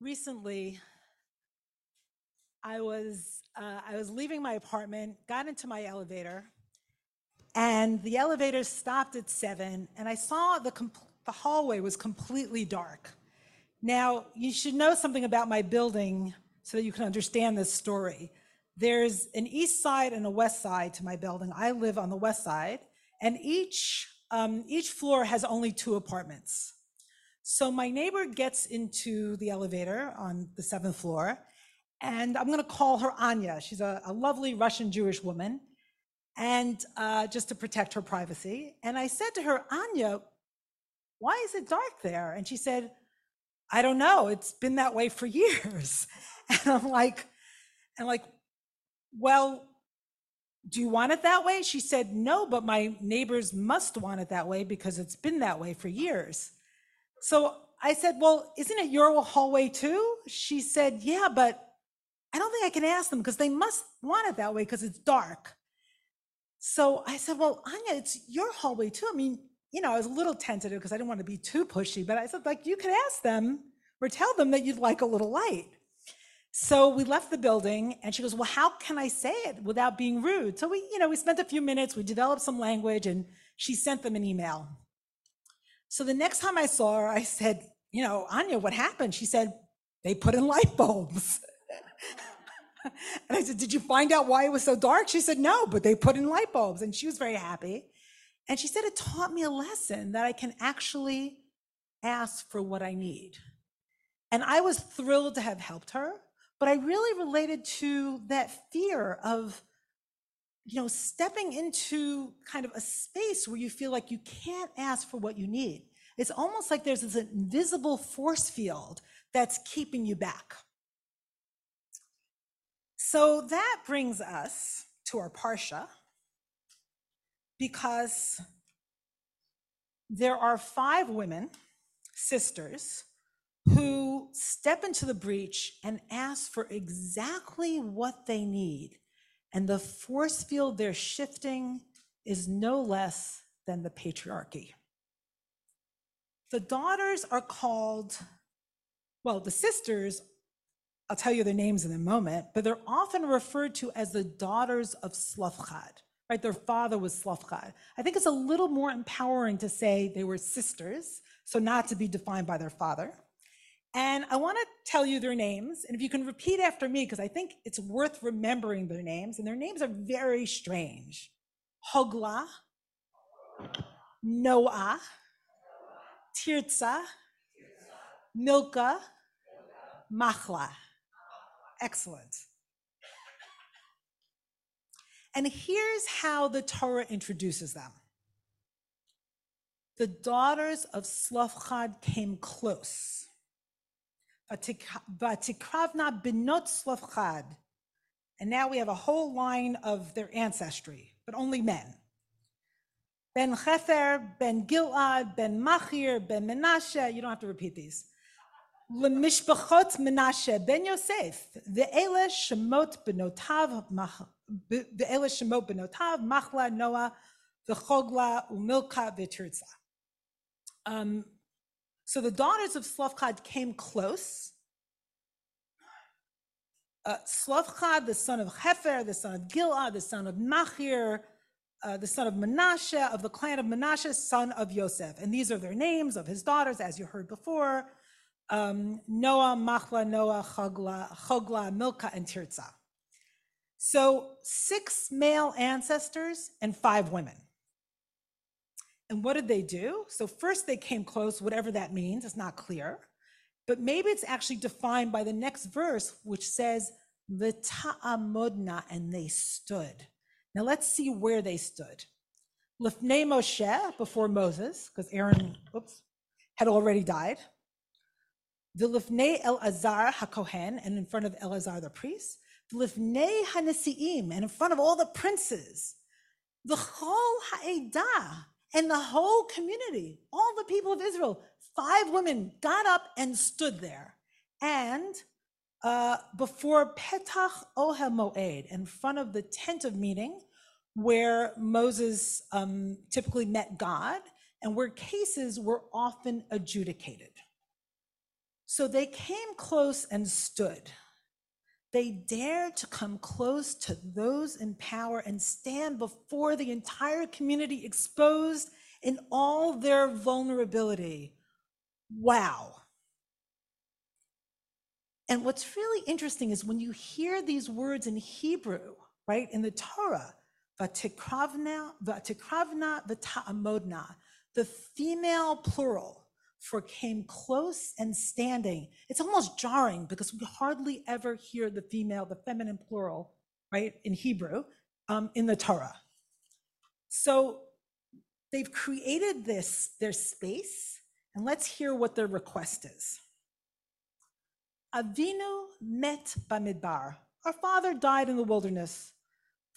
recently I was uh, I was leaving my apartment, got into my elevator, and the elevator stopped at seven, and I saw the the hallway was completely dark. Now you should know something about my building so that you can understand this story. There's an east side and a west side to my building. I live on the west side, and each um, each floor has only two apartments. So my neighbor gets into the elevator on the seventh floor, and I'm going to call her Anya. She's a, a lovely Russian Jewish woman, and uh, just to protect her privacy. And I said to her, Anya, why is it dark there? And she said, I don't know. It's been that way for years. And I'm like, and like, well, do you want it that way? She said, no, but my neighbors must want it that way because it's been that way for years. So I said, well, isn't it your hallway too? She said, yeah, but I don't think I can ask them because they must want it that way because it's dark. So I said, well, Anya, it's your hallway too. I mean, you know, I was a little tentative because I didn't want to be too pushy, but I said, like, you could ask them or tell them that you'd like a little light. So we left the building and she goes, well, how can I say it without being rude? So we, you know, we spent a few minutes, we developed some language and she sent them an email. So the next time I saw her, I said, you know, Anya, what happened? She said, they put in light bulbs. and I said, Did you find out why it was so dark? She said, No, but they put in light bulbs. And she was very happy. And she said, It taught me a lesson that I can actually ask for what I need. And I was thrilled to have helped her, but I really related to that fear of, you know, stepping into kind of a space where you feel like you can't ask for what you need. It's almost like there's this invisible force field that's keeping you back. So that brings us to our Parsha because there are five women, sisters, who step into the breach and ask for exactly what they need. And the force field they're shifting is no less than the patriarchy. The daughters are called, well, the sisters I'll tell you their names in a moment, but they're often referred to as the daughters of Tzelofchad, right? Their father was Tzelofchad. I think it's a little more empowering to say they were sisters, so not to be defined by their father. And I want to tell you their names, and if you can repeat after me, because I think it's worth remembering their names, and their names are very strange. Hogla, Noah, Tirza, Milka, Machla. Excellent. And here's how the Torah introduces them. The daughters of Tzelofchad came close. Vatikravna binot tzelofchad. And now we have a whole line of their ancestry, but only men. Ben Chefer, Ben Gilad, Ben Machir, Ben Menashe. You don't have to repeat these. Lemishbachot Menashe, Ben Yosef. The Ele Shemot Benotav, the Shemot Benotav, Machla, Noah, the Chogla, Umilka, Vitirza so the daughters of Tzelofchad came close. Uh, the son of Hefer, the son of Gilad, the son of Machir, uh, the son of Menashe, of the clan of Menashe, son of Yosef. And these are their names of his daughters, as you heard before um, Noah, Machla, Noah, Chogla, Chogla, Milka, and Tirza. So six male ancestors and five women. And what did they do? So first they came close, whatever that means, it's not clear. But maybe it's actually defined by the next verse, which says, V'ta'amodna, and they stood. Now let's see where they stood. Lifnei Moshe, before Moses, because Aaron, oops, had already died. V'lifnei Elazar HaKohen, and in front of Elazar the priest. V'lifnei HaNesiim, and in front of all the princes. V'chol Ha'edah, and the whole community, all the people of Israel. Five women got up and stood there. And uh, before Petach Ohel Moed, in front of the tent of meeting, where Moses um, typically met God and where cases were often adjudicated. So they came close and stood. They dared to come close to those in power and stand before the entire community exposed in all their vulnerability. Wow. And what's really interesting is when you hear these words in Hebrew, right, in the Torah, vatikravna, vatikravna, v'ta'amodna, the female plural for came close and standing. It's almost jarring because we hardly ever hear the female, the feminine plural, right, in Hebrew, um, in the Torah. So they've created this, their space, and let's hear what their request is. Avinu met bamidbar. Our father died in the wilderness.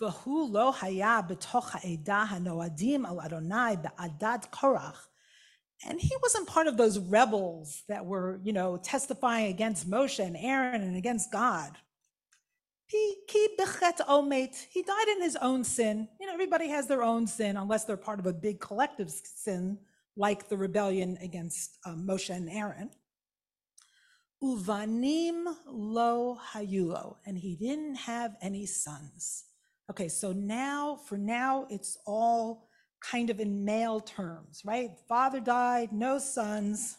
V'hu lo haya b'toch ha'edah hanoadim al Adonai be'adad korach. And he wasn't part of those rebels that were, you know, testifying against Moshe and Aaron and against God. He, he died in his own sin. You know, everybody has their own sin unless they're part of a big collective sin, like the rebellion against um, Moshe and Aaron. Uvanim lo hayulo, and he didn't have any sons. Okay, so now, for now, it's all kind of in male terms, right? Father died, no sons.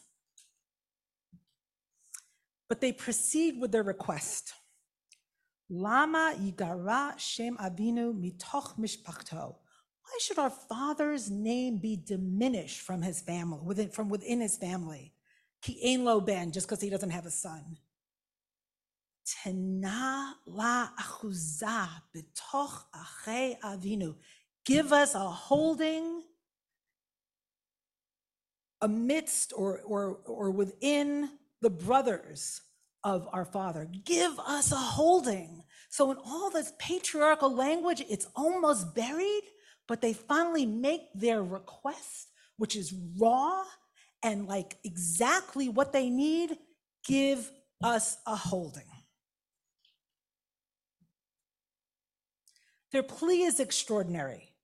But they proceed with their request. Lama yigara shem avinu mitoch mishpachto. Why should our father's name be diminished from his family, within, from within his family? Ki ein lo ben, just because he doesn't have a son. Tena la achuzah betoch achei avinu. Give us a holding amidst or, or, or within the brothers of our father. Give us a holding. So, in all this patriarchal language, it's almost buried, but they finally make their request, which is raw and like exactly what they need, give us a holding. Their plea is extraordinary,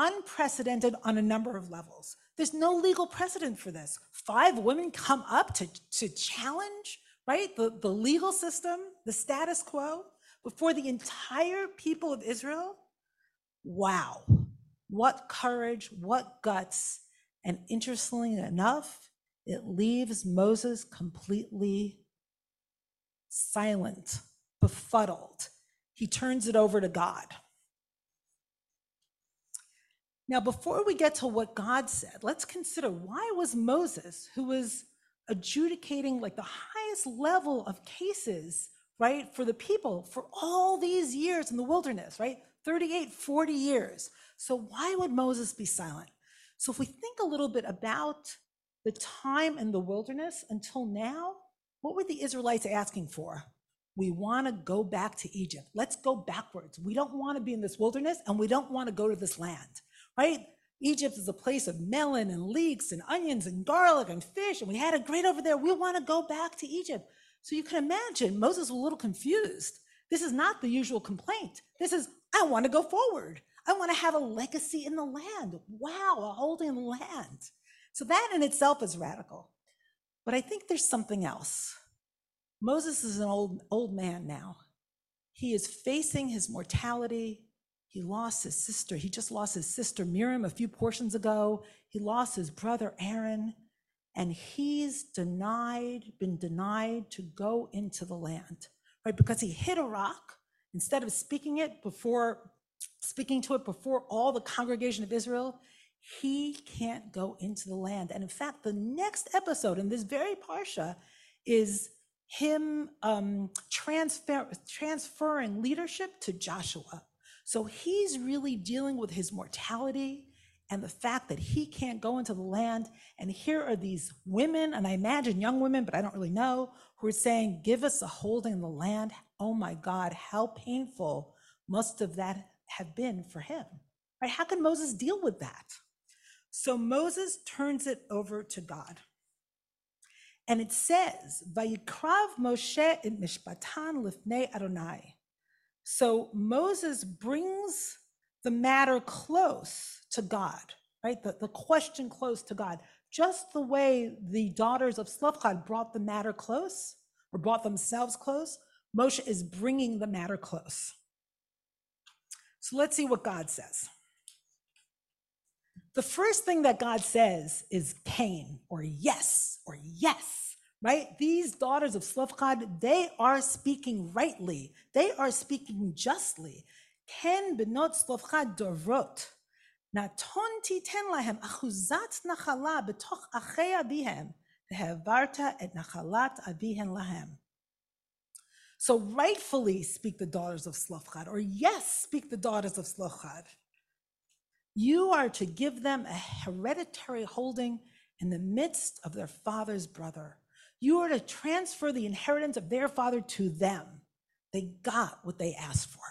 unprecedented on a number of levels. There's no legal precedent for this. Five women come up to, to challenge, right, the, the legal system, the status quo, before the entire people of Israel. Wow. What courage, what guts. And interestingly enough, it leaves Moses completely silent, befuddled. He turns it over to God. Now, before we get to what God said, let's consider why was Moses, who was adjudicating like the highest level of cases, right, for the people for all these years in the wilderness, right? 38, 40 years. So why would Moses be silent? So if we think a little bit about the time in the wilderness until now, what were the Israelites asking for? We want to go back to Egypt. Let's go backwards. We don't want to be in this wilderness and we don't want to go to this land, right? Egypt is a place of melon and leeks and onions and garlic and fish, and we had it great over there. We want to go back to Egypt. So you can imagine Moses was a little confused. This is not the usual complaint. This is, I want to go forward. I want to have a legacy in the land. Wow, a holding land. So that in itself is radical. But I think there's something else. Moses is an old, old man now. He is facing his mortality. He lost his sister. He just lost his sister Miriam a few portions ago. He lost his brother Aaron. And he's denied, been denied to go into the land, right? Because he hit a rock instead of speaking it before, speaking to it before all the congregation of Israel he can't go into the land. And in fact, the next episode in this very Parsha is him um, transfer, transferring leadership to Joshua. So he's really dealing with his mortality and the fact that he can't go into the land. And here are these women, and I imagine young women, but I don't really know, who are saying, Give us a holding in the land. Oh my God, how painful must have that have been for him. Right? How can Moses deal with that? So Moses turns it over to God. And it says, Vayikrav Moshe in Mishpatan Lifnei Adonai. So Moses brings the matter close to God, right? The, the question close to God. just the way the daughters of Tzelofchad brought the matter close or brought themselves close, Moshe is bringing the matter close. So let's see what God says. The first thing that God says is Ken or yes or yes, right? These daughters of Tzelofchad, they are speaking rightly. They are speaking justly. Ken benot Tzelofchad dorot. Naton ten lahem achuzat nachala betoch achei abihem. hevarta et nachalat abihem lahem. So rightfully speak the daughters of Tzelofchad, or yes, speak the daughters of Tzelofchad. You are to give them a hereditary holding in the midst of their father's brother. You are to transfer the inheritance of their father to them. They got what they asked for,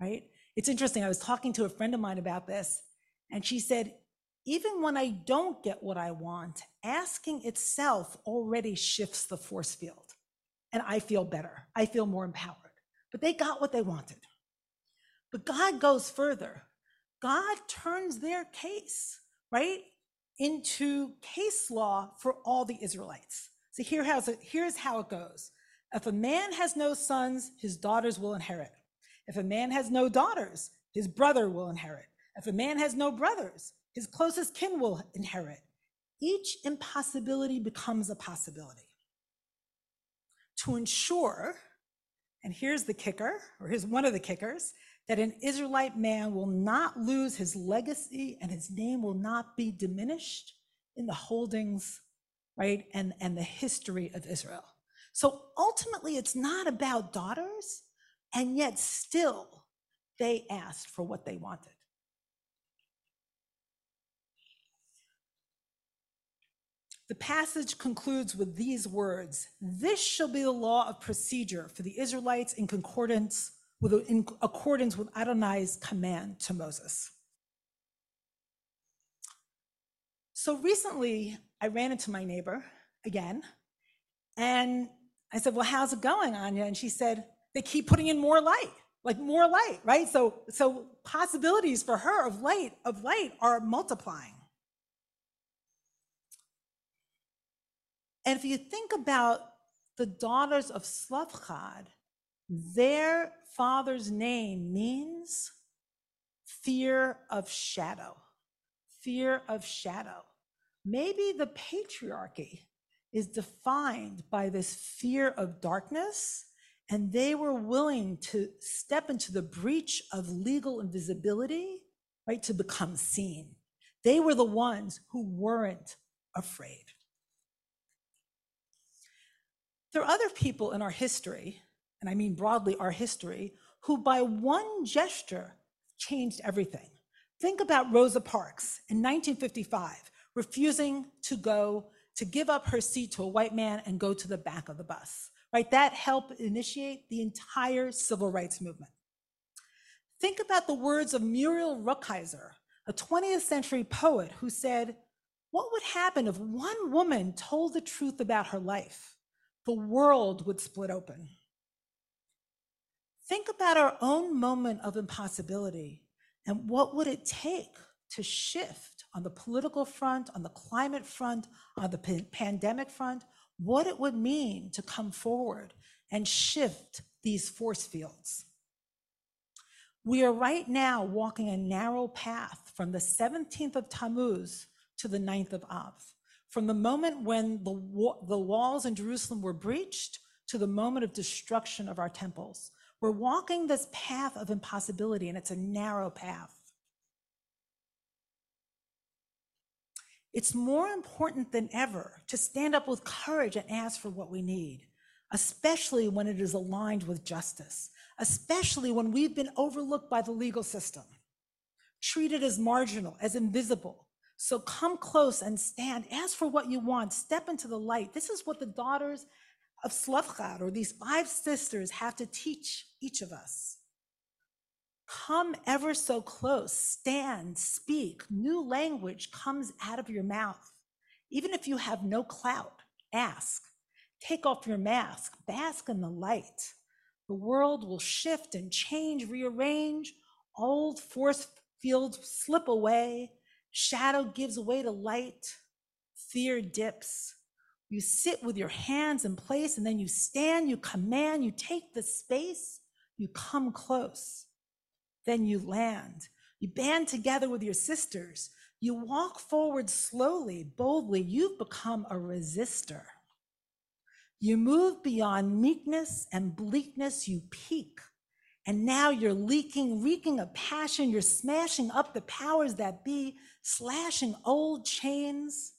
right? It's interesting. I was talking to a friend of mine about this, and she said, even when I don't get what I want, asking itself already shifts the force field. And I feel better. I feel more empowered. But they got what they wanted. But God goes further. God turns their case, right, into case law for all the Israelites. So here it, here's how it goes. If a man has no sons, his daughters will inherit. If a man has no daughters, his brother will inherit. If a man has no brothers, his closest kin will inherit. Each impossibility becomes a possibility. To ensure, and here's the kicker, or here's one of the kickers, that an Israelite man will not lose his legacy and his name will not be diminished in the holdings, right, and, and the history of Israel. So ultimately, it's not about daughters, and yet still they asked for what they wanted. The passage concludes with these words This shall be the law of procedure for the Israelites in concordance with, in accordance with Adonai's command to Moses. So recently, I ran into my neighbor again, and I said, Well, how's it going, Anya? And she said, They keep putting in more light, like more light, right? So, so possibilities for her of light, of light are multiplying. And if you think about the daughters of Tzelofchad, their father's name means fear of shadow. Fear of shadow. Maybe the patriarchy is defined by this fear of darkness, and they were willing to step into the breach of legal invisibility, right, to become seen. They were the ones who weren't afraid. There are other people in our history, and I mean broadly our history, who by one gesture changed everything. Think about Rosa Parks in 1955, refusing to go to give up her seat to a white man and go to the back of the bus, right? That helped initiate the entire civil rights movement. Think about the words of Muriel Rukeyser, a 20th century poet who said, What would happen if one woman told the truth about her life? the world would split open. Think about our own moment of impossibility and what would it take to shift on the political front, on the climate front, on the pandemic front, what it would mean to come forward and shift these force fields. We are right now walking a narrow path from the 17th of Tammuz to the 9th of Av. From the moment when the, the walls in Jerusalem were breached to the moment of destruction of our temples. We're walking this path of impossibility, and it's a narrow path. It's more important than ever to stand up with courage and ask for what we need, especially when it is aligned with justice, especially when we've been overlooked by the legal system, treated as marginal, as invisible, so come close and stand. Ask for what you want. Step into the light. This is what the daughters of Tzelofchad, or these five sisters, have to teach each of us. Come ever so close. Stand, speak. New language comes out of your mouth. Even if you have no clout, ask. Take off your mask. Bask in the light. The world will shift and change, rearrange. Old force fields slip away Shadow gives way to light. fear dips. You sit with your hands in place and then you stand, you command, you take the space, you come close. Then you land. You band together with your sisters. You walk forward slowly, boldly. You've become a resistor. You move beyond meekness and bleakness. You peak. And now you're leaking, reeking of passion. You're smashing up the powers that be, slashing old chains,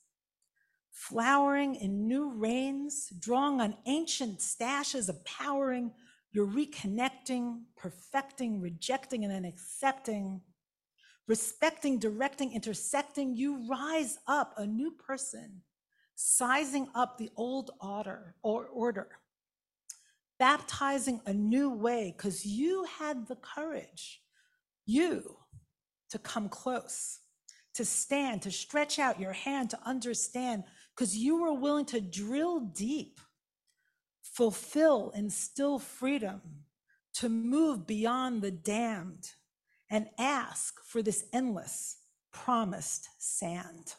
flowering in new rains, drawing on ancient stashes of powering. You're reconnecting, perfecting, rejecting, and then accepting, respecting, directing, intersecting. You rise up a new person, sizing up the old order or order baptizing a new way because you had the courage, you, to come close, to stand, to stretch out your hand, to understand, because you were willing to drill deep, fulfill, instill freedom, to move beyond the damned and ask for this endless promised sand.